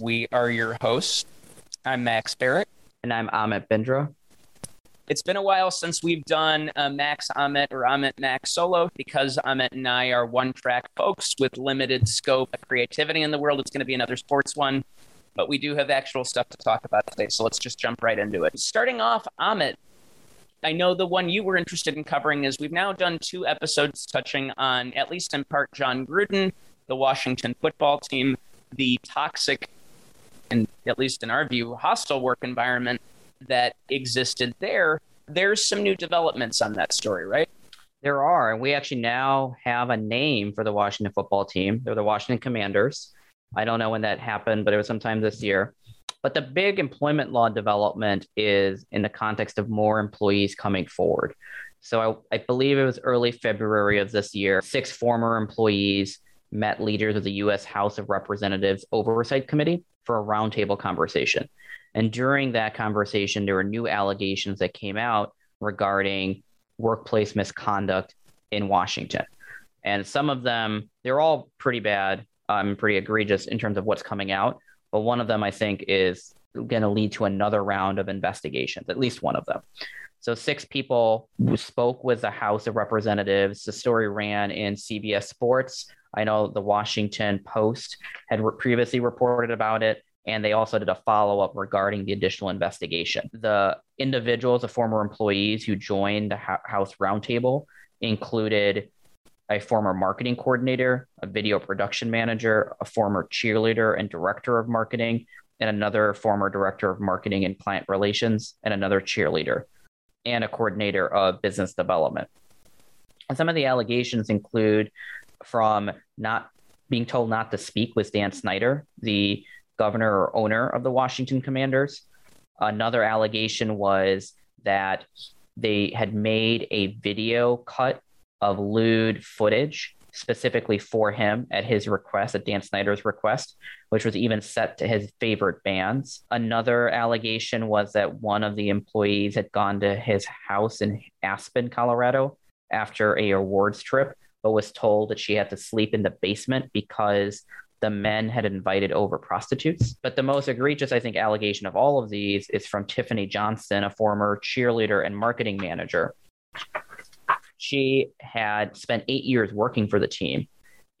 We are your hosts. I'm Max Barrett. And I'm Amit Bindra. It's been a while since we've done a Max Amit or Amit Max solo because Amit and I are one track folks with limited scope of creativity in the world. It's going to be another sports one, but we do have actual stuff to talk about today. So let's just jump right into it. Starting off, Amit, I know the one you were interested in covering is we've now done two episodes touching on, at least in part, Jon Gruden, the Washington football team, the toxic and at least in our view, hostile work environment that existed there. There's some new developments on that story, right? There are. And we actually now have a name for the Washington football team. They're the Washington Commanders. I don't know when that happened, but it was sometime this year. But the big employment law development is in the context of more employees coming forward. So I, I believe it was early February of this year. Six former employees met leaders of the U.S. House of Representatives Oversight Committee for a roundtable conversation. And during that conversation, there were new allegations that came out regarding workplace misconduct in Washington. And some of them, they're all pretty bad, um, pretty egregious in terms of what's coming out. But one of them, I think, is going to lead to another round of investigations, at least one of them. So, six people spoke with the House of Representatives. The story ran in CBS Sports. I know the Washington Post had re- previously reported about it, and they also did a follow up regarding the additional investigation. The individuals, the former employees who joined the House Roundtable, included a former marketing coordinator, a video production manager, a former cheerleader and director of marketing, and another former director of marketing and client relations, and another cheerleader, and a coordinator of business development. And some of the allegations include from not being told not to speak with Dan Snyder, the governor or owner of the Washington Commanders. Another allegation was that they had made a video cut of lewd footage specifically for him at his request, at Dan Snyder's request, which was even set to his favorite bands. Another allegation was that one of the employees had gone to his house in Aspen, Colorado after a awards trip but was told that she had to sleep in the basement because the men had invited over prostitutes. But the most egregious, I think, allegation of all of these is from Tiffani Johnston, a former cheerleader and marketing manager. She had spent eight years working for the team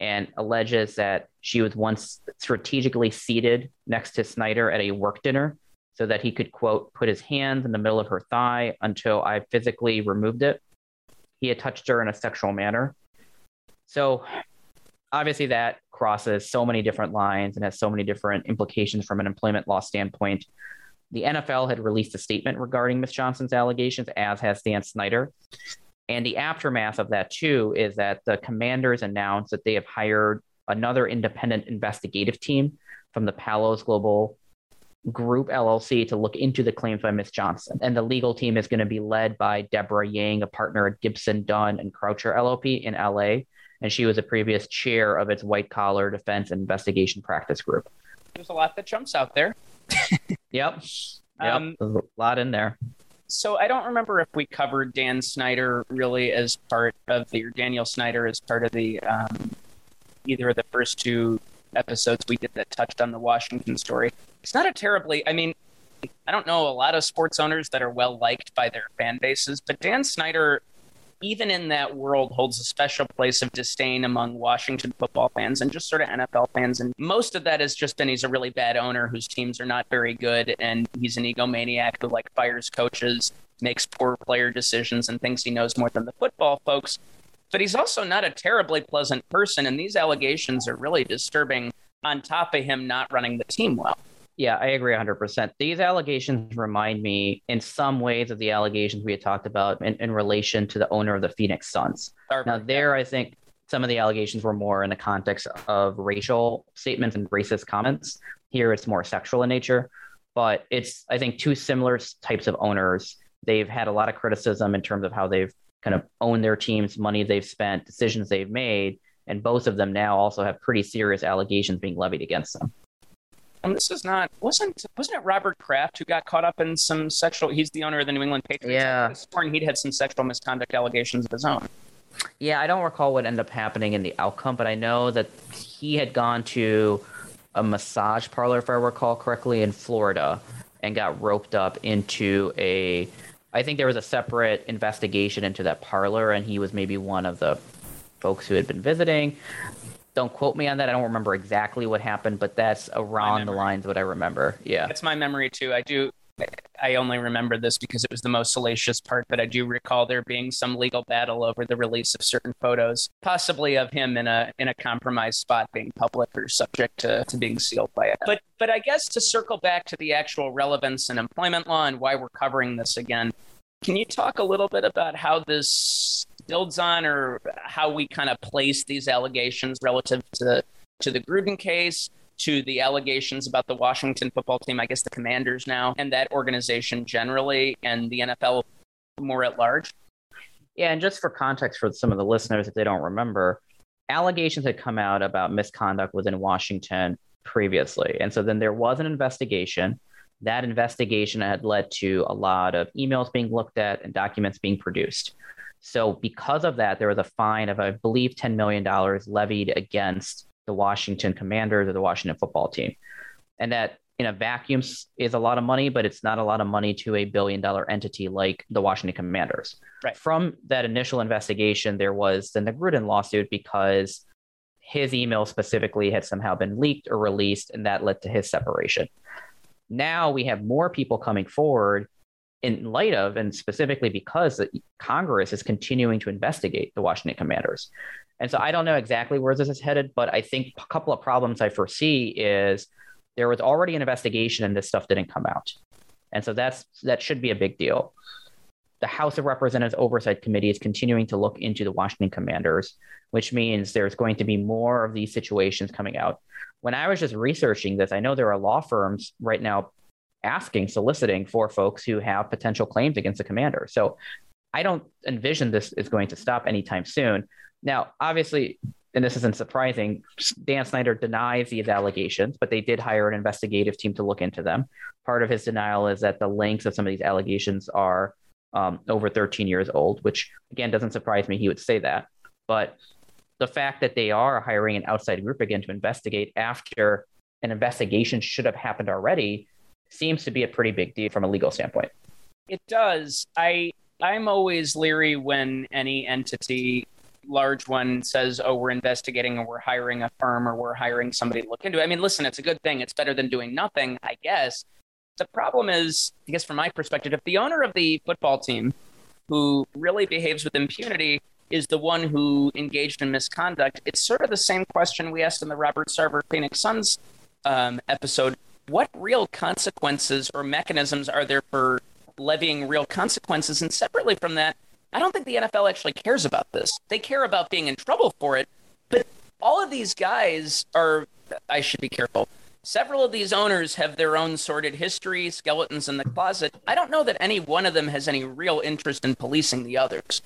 and alleges that she was once strategically seated next to Snyder at a work dinner so that he could, quote, put his hands in the middle of her thigh until I physically removed it. He had touched her in a sexual manner. So obviously that crosses so many different lines and has so many different implications from an employment law standpoint. The NFL had released a statement regarding Ms. Johnson's allegations, as has Dan Snyder. And the aftermath of that, too, is that the commanders announced that they have hired another independent investigative team from the Pallas Global Group LLC to look into the claims by Ms. Johnson. And the legal team is going to be led by Debra Yang, a partner at Gibson, Dunn, and Crutcher LLP in LA, and she was a previous chair of its white collar defense and investigation practice group. There's a lot that jumps out there. yep. Yep. Um, There's a lot in there. So I don't remember if we covered Dan Snyder really as part of the or Daniel Snyder as part of the um, either of the first two episodes we did that touched on the Washington story. It's not a terribly. I mean, I don't know a lot of sports owners that are well liked by their fan bases, but Dan Snyder even in that world, holds a special place of disdain among Washington football fans and just sort of NFL fans. And most of that has just been he's a really bad owner whose teams are not very good, and he's an egomaniac who like fires coaches, makes poor player decisions, and thinks he knows more than the football folks. But he's also not a terribly pleasant person, and these allegations are really disturbing. On top of him not running the team well. Yeah, I agree 100%. These allegations remind me in some ways of the allegations we had talked about in, in relation to the owner of the Phoenix Suns. Now, there, I think, some of the allegations were more in the context of racial statements and racist comments. Here it's more sexual in nature, but it's, I think, two similar types of owners. They've had a lot of criticism in terms of how they've kind of owned their teams, money they've spent, decisions they've made. And both of them now also have pretty serious allegations being levied against them. This is not wasn't wasn't it Robert Kraft who got caught up in some sexual? He's the owner of the New England Patriots. Yeah, sworn he'd had some sexual misconduct allegations of his own. Yeah, I don't recall what ended up happening in the outcome, but I know that he had gone to a massage parlor, if I recall correctly, in Florida, and got roped up into a. I think there was a separate investigation into that parlor, and he was maybe one of the folks who had been visiting. Don't quote me on that. I don't remember exactly what happened, but that's around the lines what I remember. Yeah, that's my memory too. I do. I only remember this because it was the most salacious part, but I do recall there being some legal battle over the release of certain photos, possibly of him in a in a compromised spot being public or subject to, to being sealed by it. But but I guess to circle back to the actual relevance in employment law and why we're covering this again, can you talk a little bit about how this builds on or how we kind of place these allegations relative to to the Gruden case? to the allegations about the Washington football team, I guess the commanders now, and that organization generally, and the NFL more at large? Yeah, and just for context for some of the listeners, if they don't remember, allegations had come out about misconduct within Washington previously. And so then there was an investigation. That investigation had led to a lot of emails being looked at and documents being produced. So, because of that, there was a fine of, I believe, $10 million levied against the Washington Commanders or the Washington football team. And that in a vacuum is a lot of money, but it's not a lot of money to a billion dollar entity like the Washington Commanders. Right. From that initial investigation, there was the Gruden lawsuit because his email specifically had somehow been leaked or released, and that led to his separation. Now we have more people coming forward in light of, and specifically because Congress is continuing to investigate the Washington Commanders. And so I don't know exactly where this is headed, but I think a couple of problems I foresee is there was already an investigation and this stuff didn't come out. And so that's that should be a big deal. The House of Representatives Oversight Committee is continuing to look into the Washington Commanders, which means there's going to be more of these situations coming out. When I was just researching this, I know there are law firms right now asking, soliciting for folks who have potential claims against the commander. So I don't envision this is going to stop anytime soon. Now, obviously, and this isn't surprising, Dan Snyder denies these allegations, but they did hire an investigative team to look into them. Part of his denial is that the lengths of some of these allegations are um, over 13 years old, which again doesn't surprise me. He would say that. But the fact that they are hiring an outside group again to investigate after an investigation should have happened already seems to be a pretty big deal from a legal standpoint. It does. I I'm always leery when any entity large one says, "Oh, we're investigating, or we're hiring a firm, or we're hiring somebody to look into it." I mean, listen, it's a good thing. It's better than doing nothing, I guess. The problem is, I guess, from my perspective, if the owner of the football team, who really behaves with impunity, is the one who engaged in misconduct, it's sort of the same question we asked in the Robert Sarver Phoenix Suns um, episode. What real consequences or mechanisms are there for levying real consequences? And separately from that, I don't think the NFL actually cares about this. They care about being in trouble for it, but all of these guys are, I should be careful. Several of these owners have their own sordid history, skeletons in the closet. I don't know that any one of them has any real interest in policing the others.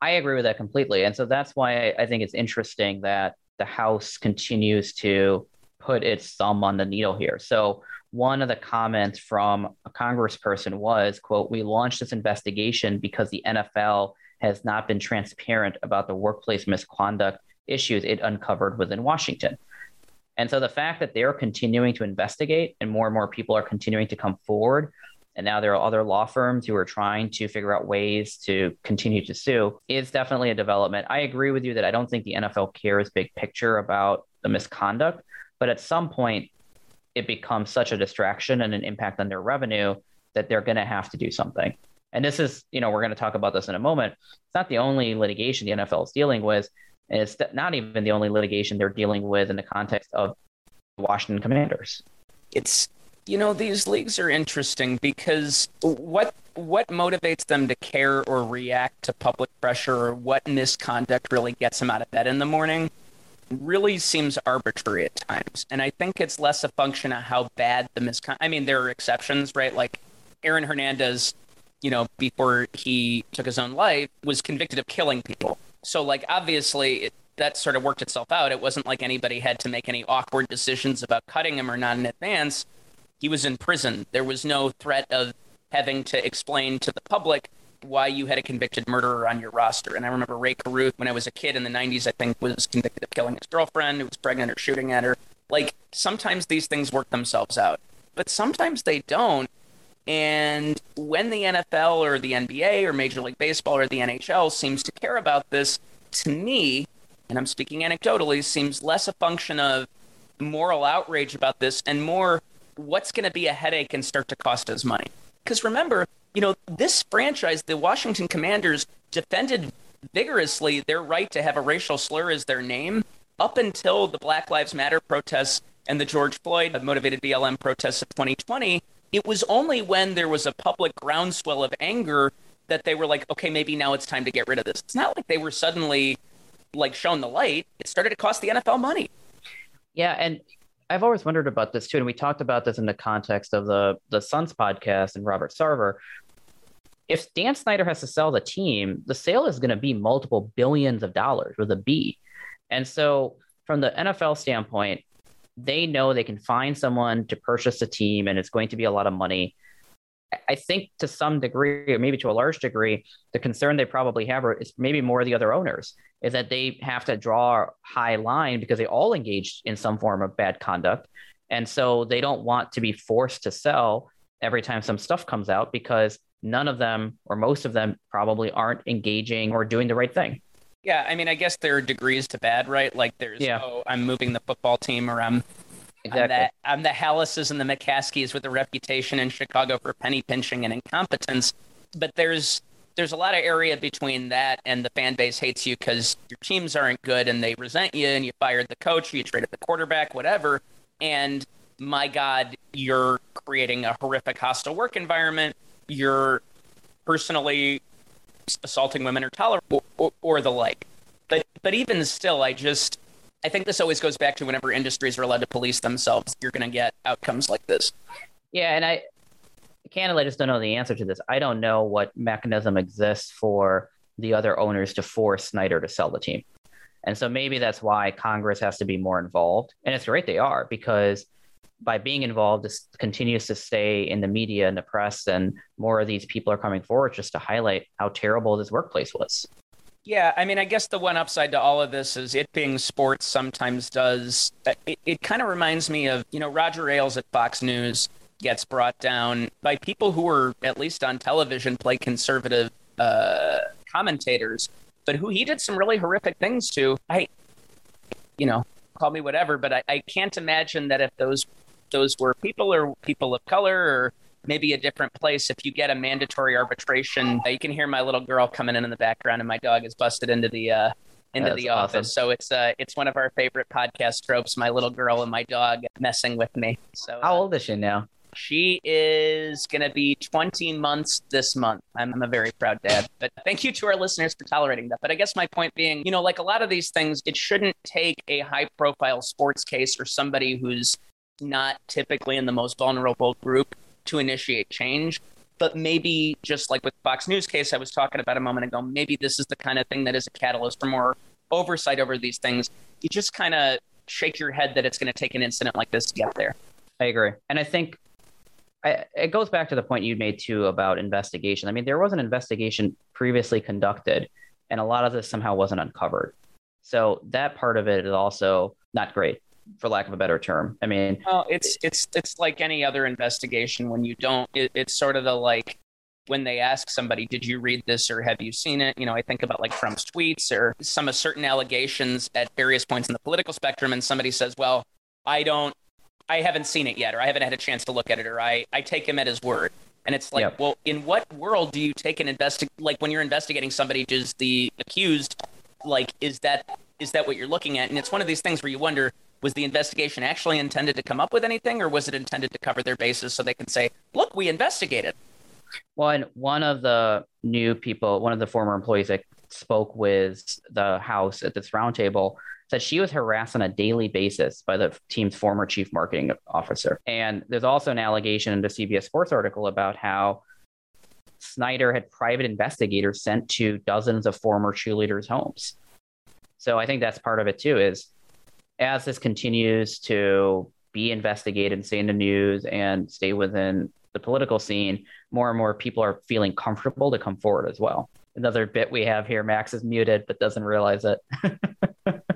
I agree with that completely. And so that's why I think it's interesting that the House continues to put its thumb on the needle here. So one of the comments from a congressperson was quote we launched this investigation because the nfl has not been transparent about the workplace misconduct issues it uncovered within washington. And so the fact that they're continuing to investigate and more and more people are continuing to come forward and now there are other law firms who are trying to figure out ways to continue to sue is definitely a development. I agree with you that i don't think the nfl cares big picture about the misconduct but at some point it becomes such a distraction and an impact on their revenue that they're going to have to do something. And this is, you know, we're going to talk about this in a moment. It's not the only litigation the NFL is dealing with. And it's not even the only litigation they're dealing with in the context of Washington Commanders. It's, you know, these leagues are interesting because what what motivates them to care or react to public pressure or what misconduct really gets them out of bed in the morning really seems arbitrary at times. And I think it's less a function of how bad the misconduct. I mean, there are exceptions, right? Like Aaron Hernandez, you know, before he took his own life, was convicted of killing people. So, like, obviously, it, that sort of worked itself out. It wasn't like anybody had to make any awkward decisions about cutting him or not in advance. He was in prison. There was no threat of having to explain to the public why you had a convicted murderer on your roster. And I remember Rae Carruth when I was a kid in the 90s, I think, was convicted of killing his girlfriend who was pregnant or shooting at her. Like, sometimes these things work themselves out, but sometimes they don't. And when the NFL or the NBA or Major League Baseball or the NHL seems to care about this, to me, and I'm speaking anecdotally, seems less a function of moral outrage about this and more what's going to be a headache and start to cost us money. Because remember, you know, this franchise, the Washington Commanders, defended vigorously their right to have a racial slur as their name up until the Black Lives Matter protests and the George Floyd motivated BLM protests of 2020. It was only when there was a public groundswell of anger that they were like, okay, maybe now it's time to get rid of this. It's not like they were suddenly like shown the light. It started to cost the NFL money. Yeah, and I've always wondered about this too, and we talked about this in the context of the the Suns podcast and Robert Sarver. If Dan Snyder has to sell the team, the sale is going to be multiple billions of dollars with a B. And so, from the NFL standpoint, they know they can find someone to purchase a team, and it's going to be a lot of money. I think to some degree, or maybe to a large degree, the concern they probably have is maybe more the other owners is that they have to draw a high line because they all engaged in some form of bad conduct. And so they don't want to be forced to sell every time some stuff comes out because none of them or most of them probably aren't engaging or doing the right thing. Yeah, I mean, I guess there are degrees to bad, right? Like there's, yeah. oh, I'm moving the football team or I'm Exactly. I'm the, I'm the Halases and the McCaskies with a reputation in Chicago for penny pinching and incompetence. But there's there's a lot of area between that and the fan base hates you because your teams aren't good and they resent you and you fired the coach, you traded the quarterback, whatever. And my God, you're creating a horrific hostile work environment. You're personally assaulting women or tolerant or, or the like. But but even still, I just I think this always goes back to whenever industries are allowed to police themselves, you're going to get outcomes like this. Yeah, and I, candidly, I just don't know the answer to this. I don't know what mechanism exists for the other owners to force Snyder to sell the team. And so maybe that's why Congress has to be more involved. And it's great they are because by being involved, this continues to stay in the media and the press, and more of these people are coming forward just to highlight how terrible this workplace was. Yeah, I mean, I guess the one upside to all of this is it being sports sometimes does. It, it kind of reminds me of, you know, Roger Ailes at Fox News gets brought down by people who are, at least on television, play conservative uh, commentators, but who he did some really horrific things to. I, you know, call me whatever, but I, I can't imagine that if those those were people or people of color or maybe a different place if you get a mandatory arbitration. You can hear my little girl coming in in the background, and my dog is busted into the uh, into That's the office. Awesome. So it's uh it's one of our favorite podcast tropes. My little girl and my dog messing with me. So how uh, old is she now? She is going to be 20 months this month. I'm, I'm, a very proud dad. But thank you to our listeners for tolerating that. But I guess my point being, you know, like a lot of these things, it shouldn't take a high profile sports case or somebody who's not typically in the most vulnerable group to initiate change. But maybe just like with Fox News case I was talking about a moment ago, maybe this is the kind of thing that is a catalyst for more oversight over these things. You just kind of shake your head that it's going to take an incident like this to get there. I agree. And I think I, it goes back to the point you made too about investigation. I mean, there was an investigation previously conducted, and a lot of this somehow wasn't uncovered. So that part of it is also not great for lack of a better term. I mean, well, it's it's it's like any other investigation. When you don't, it, it's sort of the like when they ask somebody, "Did you read this or have you seen it?" You know, I think about like Trump's tweets or some of certain allegations at various points in the political spectrum, and somebody says, "Well, I don't, I haven't seen it yet, or I haven't had a chance to look at it, or I I take him at his word." And it's like, well, in what world do you take an investi like when you're investigating somebody, does the accused like is that is that what you're looking at? And it's one of these things where you wonder, was the investigation actually intended to come up with anything, or was it intended to cover their bases so they can say, "Look, we investigated"? And one of the new people, one of the former employees that spoke with the House at this roundtable said she was harassed on a daily basis by the team's former chief marketing officer. And there's also an allegation in the CBS Sports article about how Snyder had private investigators sent to dozens of former cheerleaders' homes. So I think that's part of it too. Is as this continues to be investigated and stay in the news and stay within the political scene, more and more people are feeling comfortable to come forward as well. Another bit we have here, Max is muted but doesn't realize it.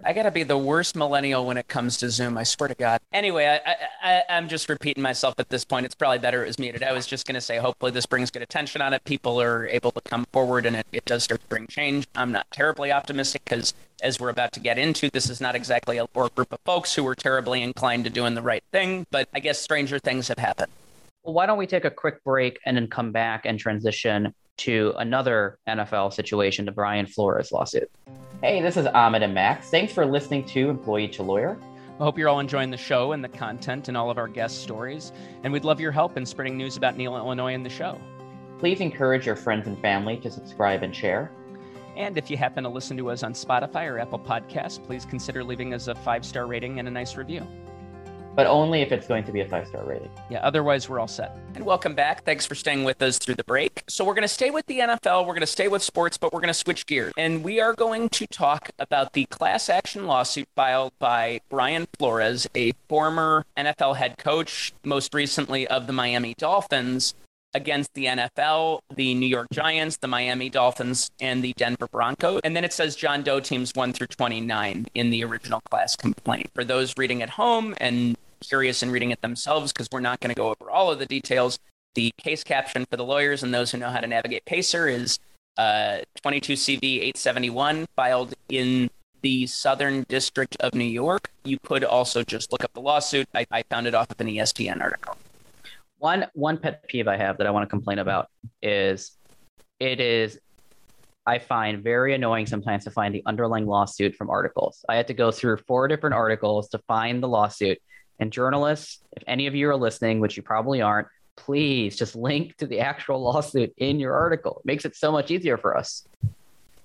I gotta be the worst millennial when it comes to Zoom. I swear to God. Anyway, I, I, I'm just repeating myself at this point. It's probably better it was muted. I was just gonna say, hopefully this brings good attention on it. People are able to come forward, and it, it does start to bring change. I'm not terribly optimistic because, as we're about to get into, this is not exactly a or group of folks who were terribly inclined to doing the right thing. But I guess stranger things have happened. Well, why don't we take a quick break and then come back and transition to another NFL situation, the Brian Flores lawsuit. Hey, this is Amit and Max. Thanks for listening to Employee to Lawyer. I hope you're all enjoying the show and the content and all of our guest stories. And we'd love your help in spreading news about NELA, Illinois and the show. Please encourage your friends and family to subscribe and share. And if you happen to listen to us on Spotify or Apple Podcasts, please consider leaving us a five star rating and a nice review but only if it's going to be a five star rating. Yeah, otherwise, we're all set. And welcome back. Thanks for staying with us through the break. So, we're going to stay with the NFL, we're going to stay with sports, but we're going to switch gears. And we are going to talk about the class action lawsuit filed by Brian Flores, a former NFL head coach, most recently of the Miami Dolphins. Against the NFL, the New York Giants, the Miami Dolphins, and the Denver Broncos. And then it says John Doe teams 1 through 29 in the original class complaint. For those reading at home and curious in reading it themselves because we're not going to go over all of the details. The case caption for the lawyers and those who know how to navigate Pacer is uh, 22 CV 871 filed in the Southern District of New York. You could also just look up the lawsuit. I, I found it off of an ESPN article. One one pet peeve I have that I want to complain about is it is I find very annoying sometimes to find the underlying lawsuit from articles. I had to go through four different articles to find the lawsuit and journalists, if any of you are listening, which you probably aren't, please just link to the actual lawsuit in your article. It makes it so much easier for us.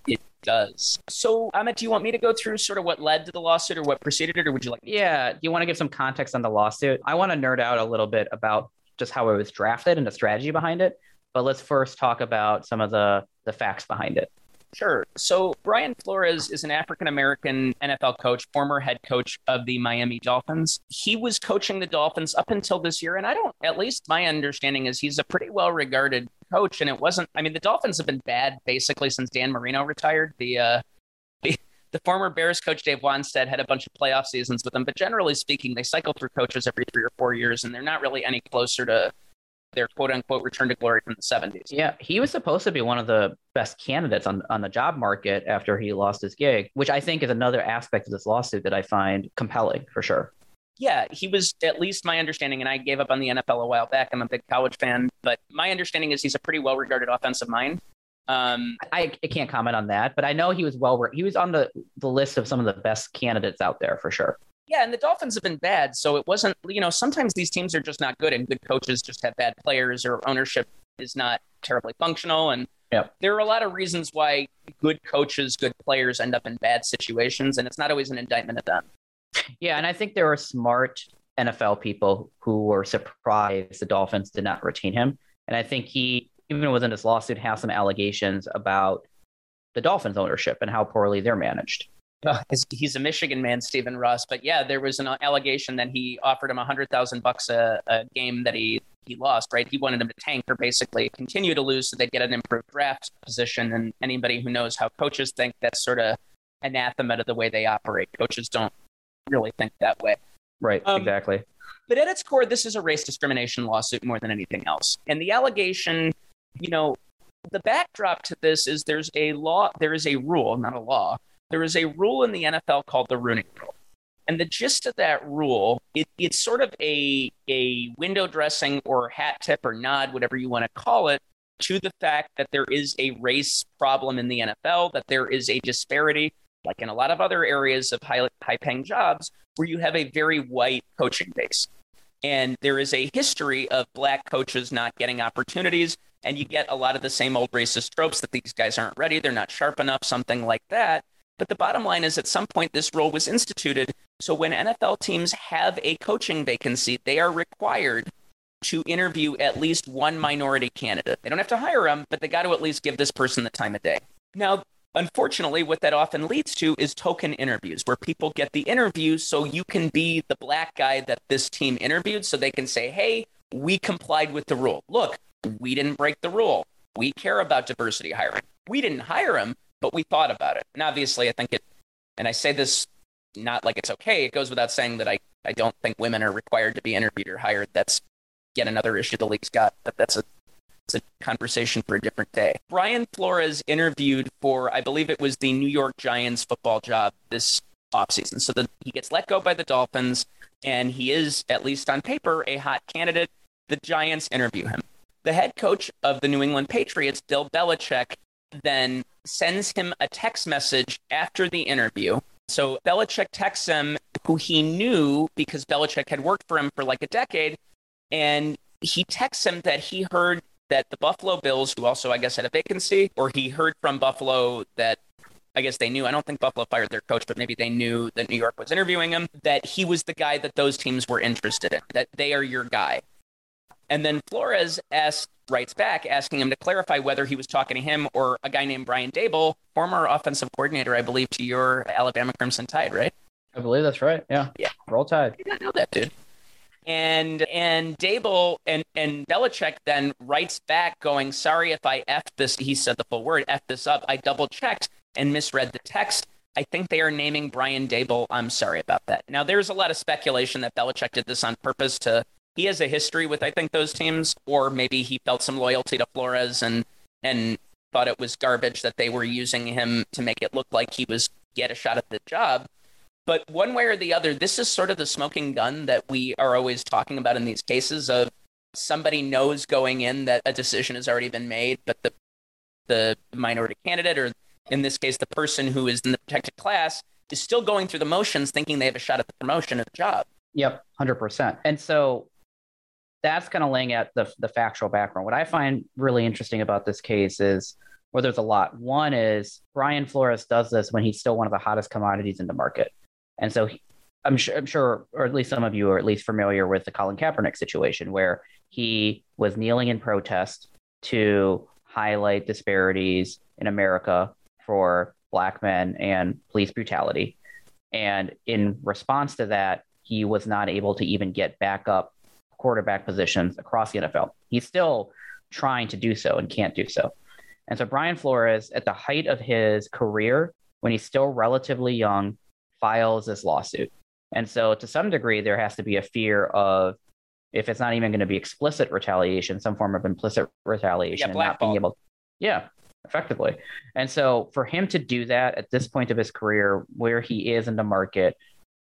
It does. So, Amit, do you want me to go through sort of what led to the lawsuit or what preceded it, or would you like? Yeah. Do you want to give some context on the lawsuit? I want to nerd out a little bit about just how it was drafted and the strategy behind it. But let's first talk about some of the the facts behind it. Sure. So Brian Flores is an African American NFL coach, former head coach of the Miami Dolphins. He was coaching the Dolphins up until this year, and I don't, at least my understanding is he's a pretty well regarded coach. And it wasn't, I mean, the Dolphins have been bad basically since Dan Marino retired. The, uh, the, the former Bears coach Dave Wannstedt had a bunch of playoff seasons with them, but generally speaking, they cycle through coaches every three or four years, and they're not really any closer to their quote unquote return to glory from the 70s. Yeah, he was supposed to be one of the best candidates on, on the job market after he lost his gig, which I think is another aspect of this lawsuit that I find compelling for sure. Yeah, he was at least my understanding, and I gave up on the NFL a while back. I'm a big college fan, but my understanding is he's a pretty well regarded offensive mind. Um, I, I, can't comment on that, but I know he was well. He was on the, the list of some of the best candidates out there for sure. Yeah, and the Dolphins have been bad, so it wasn't. You know, sometimes these teams are just not good, and good coaches just have bad players, or ownership is not terribly functional. And yep. there are a lot of reasons why good coaches, good players end up in bad situations, and it's not always an indictment of them. Yeah, and I think there are smart NFL people who were surprised the Dolphins did not retain him, and I think he, even within this lawsuit, has some allegations about the Dolphins' ownership and how poorly they're managed he's a Michigan man, Stephen Ross. But yeah, there was an allegation that he offered him a hundred thousand bucks a game that he he lost. Right, he wanted him to tank or basically continue to lose so they'd get an improved draft position. And anybody who knows how coaches think, that's sort of anathema to the way they operate. Coaches don't really think that way. Right. Um, exactly. But at its core, this is a race discrimination lawsuit more than anything else. And the allegation, you know, the backdrop to this is there's a law, there is a rule, not a law, there is a rule in the NFL called the Rooney Rule. And the gist of that rule, it, it's sort of a, a window dressing or hat tip or nod, whatever you want to call it, to the fact that there is a race problem in the NFL, that there is a disparity, like in a lot of other areas of high, high paying jobs, where you have a very white coaching base. And there is a history of black coaches not getting opportunities and you get a lot of the same old racist tropes that these guys aren't ready, they're not sharp enough, something like that. But the bottom line is, at some point, this role was instituted. So when NFL teams have a coaching vacancy, they are required to interview at least one minority candidate. They don't have to hire them, but they got to at least give this person the time of day. Now, unfortunately, what that often leads to is token interviews where people get the interview so you can be the black guy that this team interviewed so they can say, hey, we complied with the rule. Look, we didn't break the rule. We care about diversity hiring. We didn't hire him, but we thought about it. And obviously, I think it, and I say this not like it's okay, it goes without saying that I, I don't think women are required to be interviewed or hired. That's yet another issue the league's got, but that's a a conversation for a different day. Brian Flores interviewed for, I believe it was the New York Giants football job this offseason. So the, he gets let go by the Dolphins, and he is, at least on paper, a hot candidate. The Giants interview him. The head coach of the New England Patriots, Bill Belichick, then sends him a text message after the interview. So Belichick texts him, who he knew because Belichick had worked for him for like a decade, and he texts him that he heard that the Buffalo Bills, who also I guess had a vacancy, or he heard from Buffalo that I guess they knew. I don't think Buffalo fired their coach, but maybe they knew that New York was interviewing him, that he was the guy that those teams were interested in, that they are your guy. And then Flores asks, writes back asking him to clarify whether he was talking to him or a guy named Brian Daboll, former offensive coordinator, I believe, to your Alabama Crimson Tide, right? I believe that's right. Yeah. Yeah. Roll Tide. I know that, dude. And and Daboll and and Belichick then writes back going, "Sorry if I f this." He said the full word, "F this up." I double checked and misread the text. I think they are naming Brian Daboll. I'm sorry about that. Now, there's a lot of speculation that Belichick did this on purpose to. He has a history with, I think, those teams, or maybe he felt some loyalty to Flores and and thought it was garbage that they were using him to make it look like he was get a shot at the job. But one way or the other, this is sort of the smoking gun that we are always talking about in these cases of somebody knows going in that a decision has already been made, but the the minority candidate, or in this case, the person who is in the protected class, is still going through the motions, thinking they have a shot at the promotion of the job. Yep, hundred percent. And so that's kind of laying out the the factual background. What I find really interesting about this case is well, there's a lot. One is Brian Flores does this when he's still one of the hottest commodities in the market. And so he, I'm sure, I'm sure, or at least some of you are at least familiar with the Colin Kaepernick situation, where he was kneeling in protest to highlight disparities in America for Black men and police brutality. And in response to that, he was not able to even get back up quarterback positions across the NFL. He's still trying to do so and can't do so. And so Brian Flores, at the height of his career, when he's still relatively young, files this lawsuit. And so, to some degree, there has to be a fear of if it's not even going to be explicit retaliation, some form of implicit retaliation, yeah, not being able. Yeah, effectively. And so, for him to do that at this point of his career, where he is in the market,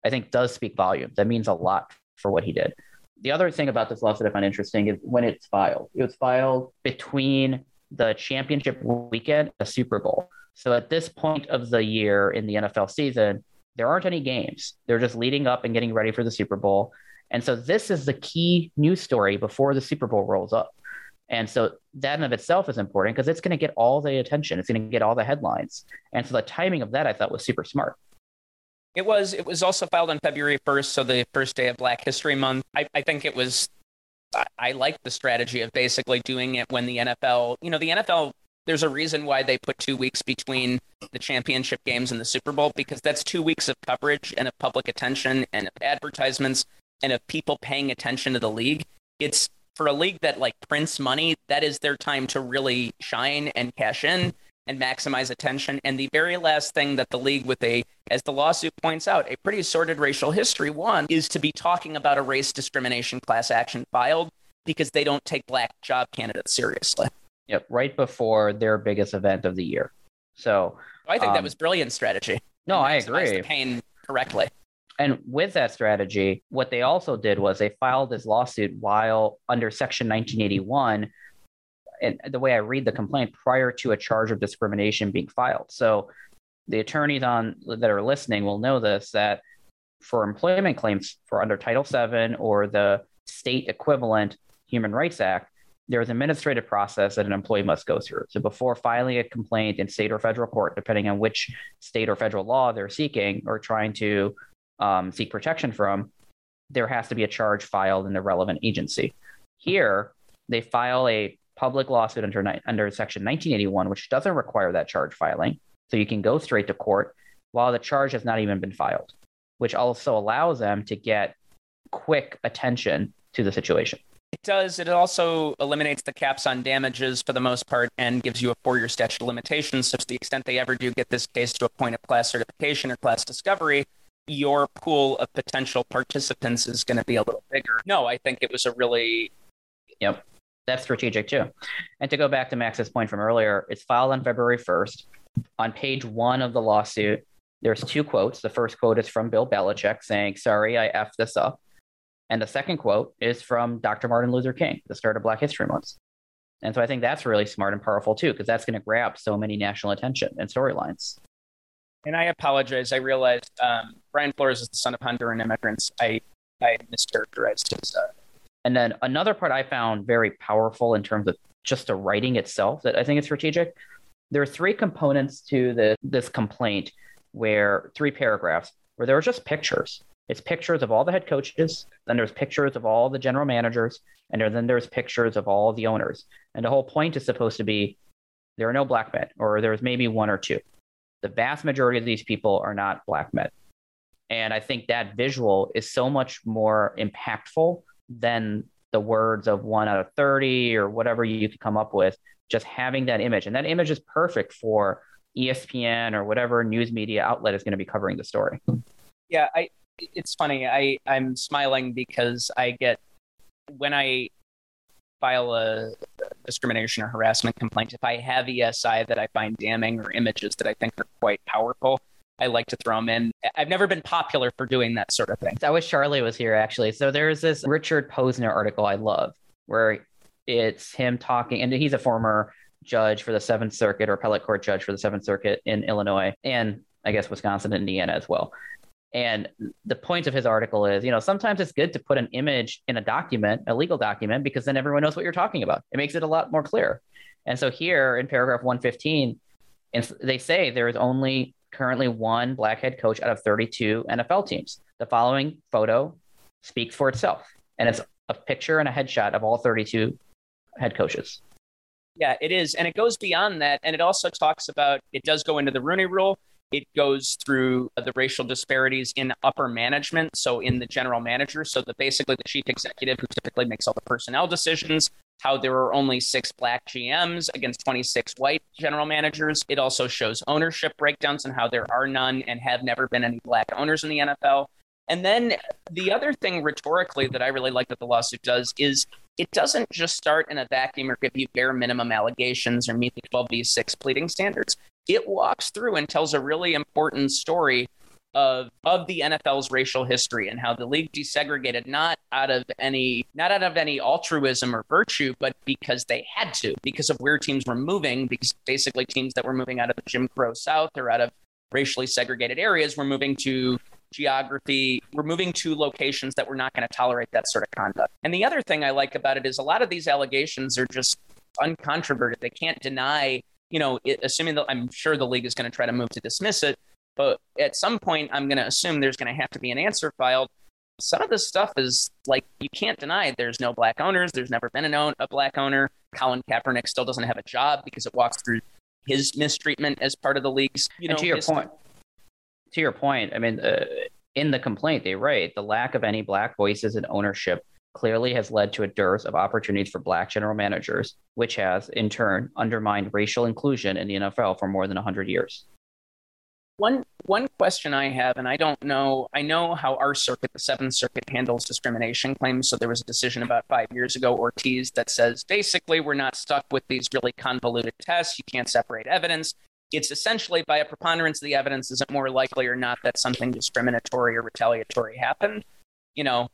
I think does speak volumes. That means a lot for what he did. The other thing about this lawsuit I find interesting is when it's filed. It was filed between the championship weekend, the Super Bowl. So at this point of the year in the NFL season, there aren't any games. They're just leading up and getting ready for the Super Bowl. And so this is the key news story before the Super Bowl rolls up. And so that in of itself is important because it's going to get all the attention. It's going to get all the headlines. And so the timing of that I thought was super smart. It was. It was also filed on February 1st, so the first day of Black History Month. I, I think it was. I, I like the strategy of basically doing it when the NFL. You know, the NFL there's a reason why they put two weeks between the championship games and the Super Bowl because that's two weeks of coverage and of public attention and of advertisements and of people paying attention to the league. It's for a league that like prints money, that is their time to really shine and cash in and maximize attention. And the very last thing that the league, with a, as the lawsuit points out, a pretty sordid racial history, one is to be talking about a race discrimination class action filed because they don't take black job candidates seriously. Yep, right before their biggest event of the year. So I think um, that was brilliant strategy. No, I agree. The pain correctly. And with that strategy, what they also did was they filed this lawsuit while under Section 1981. And the way I read the complaint, prior to a charge of discrimination being filed. So the attorneys on that are listening will know this that for employment claims for under Title VII or the state equivalent Human Rights Act, there's an administrative process that an employee must go through. So before filing a complaint in state or federal court, depending on which state or federal law they're seeking or trying to um, seek protection from, there has to be a charge filed in the relevant agency. Here, they file a public lawsuit under, under Section 1981, which doesn't require that charge filing. So you can go straight to court while the charge has not even been filed, which also allows them to get quick attention to the situation. It does. It also eliminates the caps on damages for the most part and gives you a four year statute of limitations. So, to the extent they ever do get this case to a point of class certification or class discovery, your pool of potential participants is going to be a little bigger. No, I think it was a really. Yep. That's strategic too. And to go back to Max's point from earlier, it's filed on February 1st. On page one of the lawsuit, there's two quotes. The first quote is from Bill Belichick saying, Sorry, I effed this up. And the second quote is from Dr. Martin Luther King, the start of Black History Month. And so I think that's really smart and powerful too, because that's going to grab so many national attention and storylines. And I apologize. I realized um, Brian Flores is the son of Honduran immigrants. I, I mischaracterized his. Uh... And then another part I found very powerful in terms of just the writing itself that I think is strategic. There are three components to the, this complaint where three paragraphs where there are just pictures. It's pictures of all the head coaches, then there's pictures of all the general managers, and then there's pictures of all the owners. And the whole point is supposed to be there are no black men, or there's maybe one or two. The vast majority of these people are not black men. And I think that visual is so much more impactful than the words of one out of 30 or whatever you could come up with. Just having that image. And that image is perfect for ESPN or whatever news media outlet is going to be covering the story. Yeah, I, it's funny. I, I'm smiling because I get, when I file a discrimination or harassment complaint, if I have ESI that I find damning or images that I think are quite powerful, I like to throw them in. I've never been popular for doing that sort of thing. I wish Charlie was here actually. So there's this Richard Posner article I love where it's him talking, and he's a former judge for the Seventh Circuit or appellate court judge for the Seventh Circuit in Illinois and I guess Wisconsin and Indiana as well. And the point of his article is, you know, sometimes it's good to put an image in a document, a legal document, because then everyone knows what you're talking about. It makes it a lot more clear. And so here in paragraph 115, they say there is only currently one black head coach out of 32 NFL teams. The following photo speaks for itself, and it's a picture and a headshot of all 32 head coaches. Yeah, it is. And it goes beyond that. And it also talks about, it does go into the Rooney rule. It goes through uh, the racial disparities in upper management, so in the general manager, so that basically the chief executive, who typically makes all the personnel decisions, how there are only six black GMs against 26 white general managers. It also shows ownership breakdowns and how there are none and have never been any black owners in the NFL. And then the other thing rhetorically that I really like that the lawsuit does is it doesn't just start in a vacuum or give you bare minimum allegations or meet the 12(b)(6) pleading standards. It walks through and tells a really important story of of the NFL's racial history and how the league desegregated not out of any not out of any altruism or virtue, but because they had to, because of where teams were moving, because basically teams that were moving out of the Jim Crow South or out of racially segregated areas were moving to geography. We're moving to locations that we're not going to tolerate that sort of conduct. And the other thing I like about it is a lot of these allegations are just uncontroverted. They can't deny, you know, it, assuming that I'm sure the league is going to try to move to dismiss it. But at some point, I'm going to assume there's going to have to be an answer filed. Some of this stuff is like you can't deny it. there's no black owners. There's never been an own, a black owner. Colin Kaepernick still doesn't have a job because it walks through his mistreatment as part of the league's. You know, and to your point, to your point, I mean, uh, in the complaint, they write the lack of any black voices in ownership clearly has led to a dearth of opportunities for black general managers, which has, in turn, undermined racial inclusion in the NFL for more than 100 years. One one question I have, and I don't know, I know how our circuit, the Seventh Circuit, handles discrimination claims. So there was a decision about five years ago, Ortiz, that says basically we're not stuck with these really convoluted tests. You can't separate evidence it's essentially by a preponderance of the evidence is it more likely or not that something discriminatory or retaliatory happened you know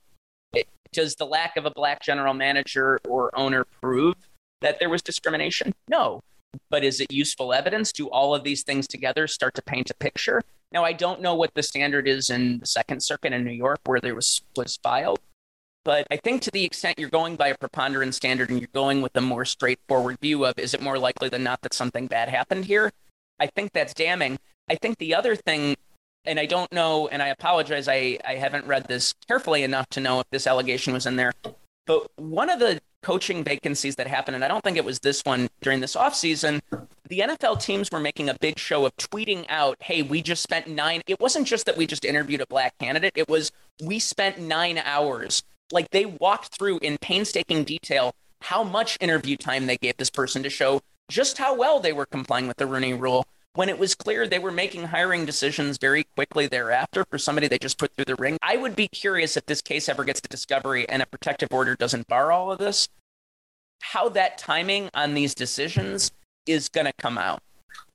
it, does the lack of a black general manager or owner prove that there was discrimination no but is it useful evidence do all of these things together start to paint a picture now i don't know what the standard is in the second circuit in new york where there was was filed But I think to the extent you're going by a preponderance standard and you're going with a more straightforward view of is it more likely than not that something bad happened here, I think that's damning. I think the other thing, and I don't know, and I apologize, I, I haven't read this carefully enough to know if this allegation was in there. But one of the coaching vacancies that happened, and I don't think it was this one during this offseason, the NFL teams were making a big show of tweeting out, hey, we just spent nine. It wasn't just that we just interviewed a black candidate, it was we spent nine hours. Like they walked through in painstaking detail how much interview time they gave this person to show just how well they were complying with the Rooney rule when it was clear they were making hiring decisions very quickly thereafter for somebody they just put through the ring. I would be curious if this case ever gets to discovery and a protective order doesn't bar all of this, how that timing on these decisions is going to come out.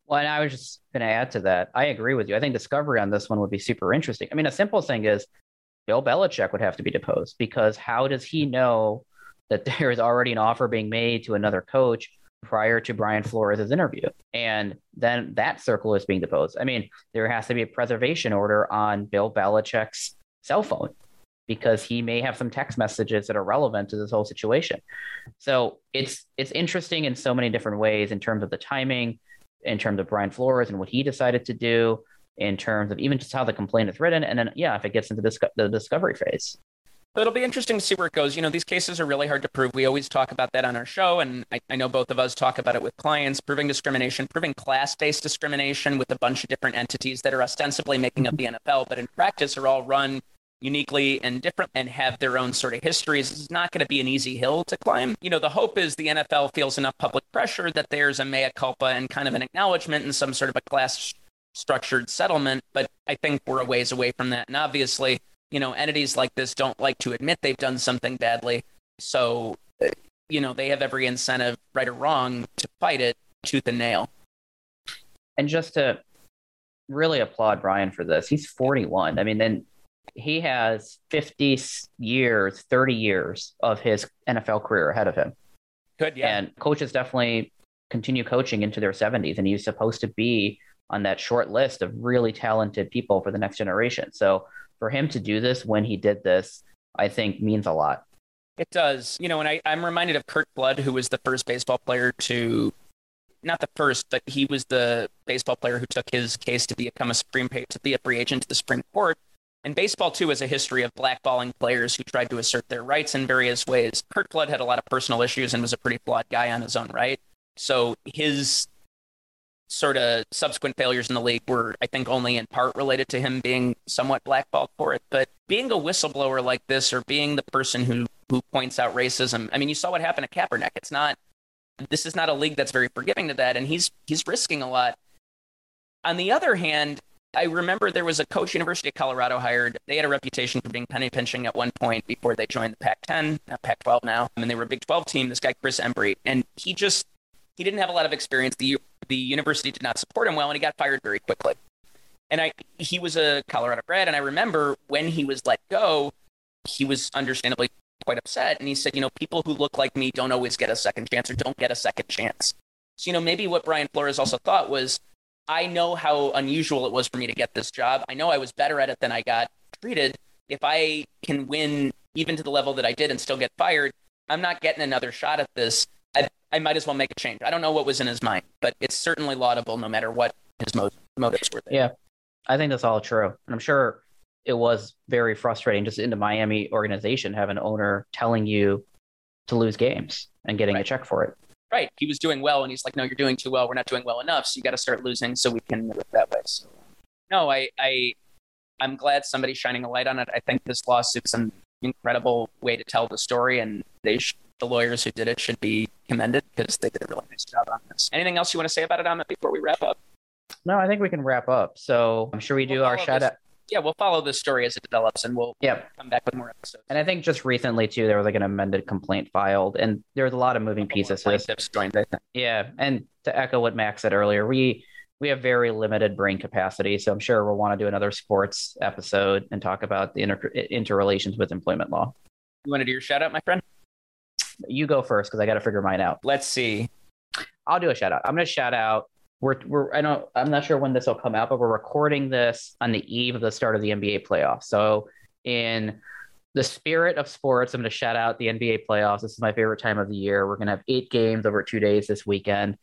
Well, and I was just going to add to that. I agree with you. I think discovery on this one would be super interesting. I mean, a simple thing is Bill Belichick would have to be deposed because how does he know that there is already an offer being made to another coach prior to Brian Flores' interview? And then that circle is being deposed. I mean, there has to be a preservation order on Bill Belichick's cell phone because he may have some text messages that are relevant to this whole situation. So it's it's interesting in so many different ways in terms of the timing, in terms of Brian Flores and what he decided to do, in terms of even just how the complaint is written. And then, yeah, if it gets into the discovery phase. So it'll be interesting to see where it goes. You know, these cases are really hard to prove. We always talk about that on our show, and I, I know both of us talk about it with clients proving discrimination, proving class based discrimination with a bunch of different entities that are ostensibly making up the NFL, but in practice are all run uniquely and different and have their own sort of histories. This is not going to be an easy hill to climb. You know, the hope is the NFL feels enough public pressure that there's a mea culpa and kind of an acknowledgement and some sort of a class structured settlement, but I think we're a ways away from that. And obviously, you know, entities like this don't like to admit they've done something badly. So, uh, you know, they have every incentive, right or wrong, to fight it tooth and nail. And just to really applaud Brian for this, he's 41. I mean, then he has 50 years, 30 years of his NFL career ahead of him. Good, yeah. And coaches definitely continue coaching into their 70s, and he's supposed to be on that short list of really talented people for the next generation. So for him to do this when he did this, I think means a lot. It does. You know, and I, I'm reminded of Curt Flood, who was the first baseball player to, not the first, but he was the baseball player who took his case to become a Supreme to be a free agent to the Supreme Court. And baseball, too, has a history of blackballing players who tried to assert their rights in various ways. Curt Flood had a lot of personal issues and was a pretty flawed guy on his own right. So his sort of subsequent failures in the league were, I think, only in part related to him being somewhat blackballed for it. But being a whistleblower like this, or being the person who who points out racism, I mean, you saw what happened to Kaepernick. It's not. This is not a league that's very forgiving to that, and he's he's risking a lot. On the other hand, I remember there was a coach University of Colorado hired. They had a reputation for being penny pinching at one point before they joined the Pac-10, not uh, Pac-12 now. I mean, they were a Big 12 team. This guy Chris Embree, and he just he didn't have a lot of experience. The the university did not support him well, and he got fired very quickly. And I he was a Colorado grad, and I remember when he was let go, he was understandably quite upset, and he said, you know, people who look like me don't always get a second chance or don't get a second chance. So you know, maybe what Brian Flores also thought was, I know how unusual it was for me to get this job. I know I was better at it than I got treated. If I can win even to the level that I did and still get fired, I'm not getting another shot at this. I might as well make a change. I don't know what was in his mind, but it's certainly laudable no matter what his mo- motives were. There. Yeah, I think that's all true. And I'm sure it was very frustrating just in the Miami organization have an owner telling you to lose games and getting right. a check for it. Right. He was doing well, and he's like, "No, you're doing too well. We're not doing well enough. So you got to start losing, so we can move that way." So, no, I, I, I'm glad somebody's shining a light on it. I think this lawsuit's an incredible way to tell the story, and they sh- the lawyers who did it should be commended because they did a really nice job on this. Anything else you want to say about it, Amit, before we wrap up? No, I think we can wrap up. So I'm sure we do we'll our shout this, out. Yeah, we'll follow this story as it develops and we'll yep. come back with more episodes. And I think just recently too, there was like an amended complaint filed and there was a lot of moving pieces this. Joined, Yeah. And to echo what Max said earlier, we we have very limited brain capacity. So I'm sure we'll want to do another sports episode and talk about the inter- interrelations with employment law. You want to do your shout out, my friend? You go first because I got to figure mine out. Let's see. I'll do a shout out. I'm going to shout out. We're, we're I don't I'm not sure when this will come out, but we're recording this on the eve of the start of the NBA playoffs. So in the spirit of sports, I'm going to shout out the NBA playoffs. This is my favorite time of the year. We're going to have eight games over two days this weekend.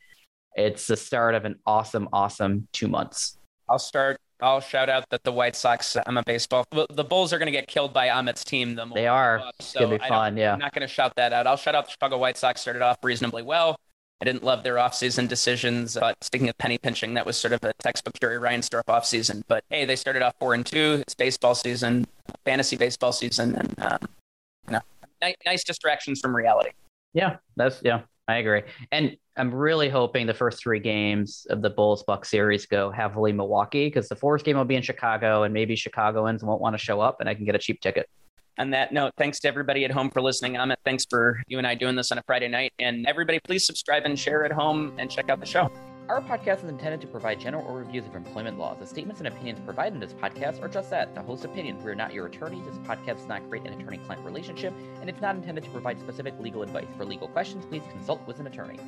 It's the start of an awesome, awesome two months. I'll start. I'll shout out that the White Sox. I'm a baseball. The Bulls are going to get killed by Amit's team. The they are. It's so going to be fun. Yeah. I'm not going to shout that out. I'll shout out the Chicago White Sox. Started off reasonably well. I didn't love their offseason decisions. But speaking of penny pinching, that was sort of a textbook Jerry Reinsdorf offseason. But hey, they started off four and two. It's baseball season, fantasy baseball season, and um, you know, nice, nice distractions from reality. Yeah, that's yeah, I agree. And I'm really hoping the first three games of the Bulls Buck series go heavily Milwaukee because the fourth game will be in Chicago, and maybe Chicagoans won't want to show up, and I can get a cheap ticket on that note, thanks to everybody at home for listening. Amit, thanks for you and I doing this on a Friday night. And everybody, please subscribe and share at home and check out the show. Our podcast is intended to provide general overviews of employment laws. The statements and opinions provided in this podcast are just that, the host's opinion. We are not your attorneys. This podcast does not create an attorney-client relationship, and it's not intended to provide specific legal advice. For legal questions, please consult with an attorney.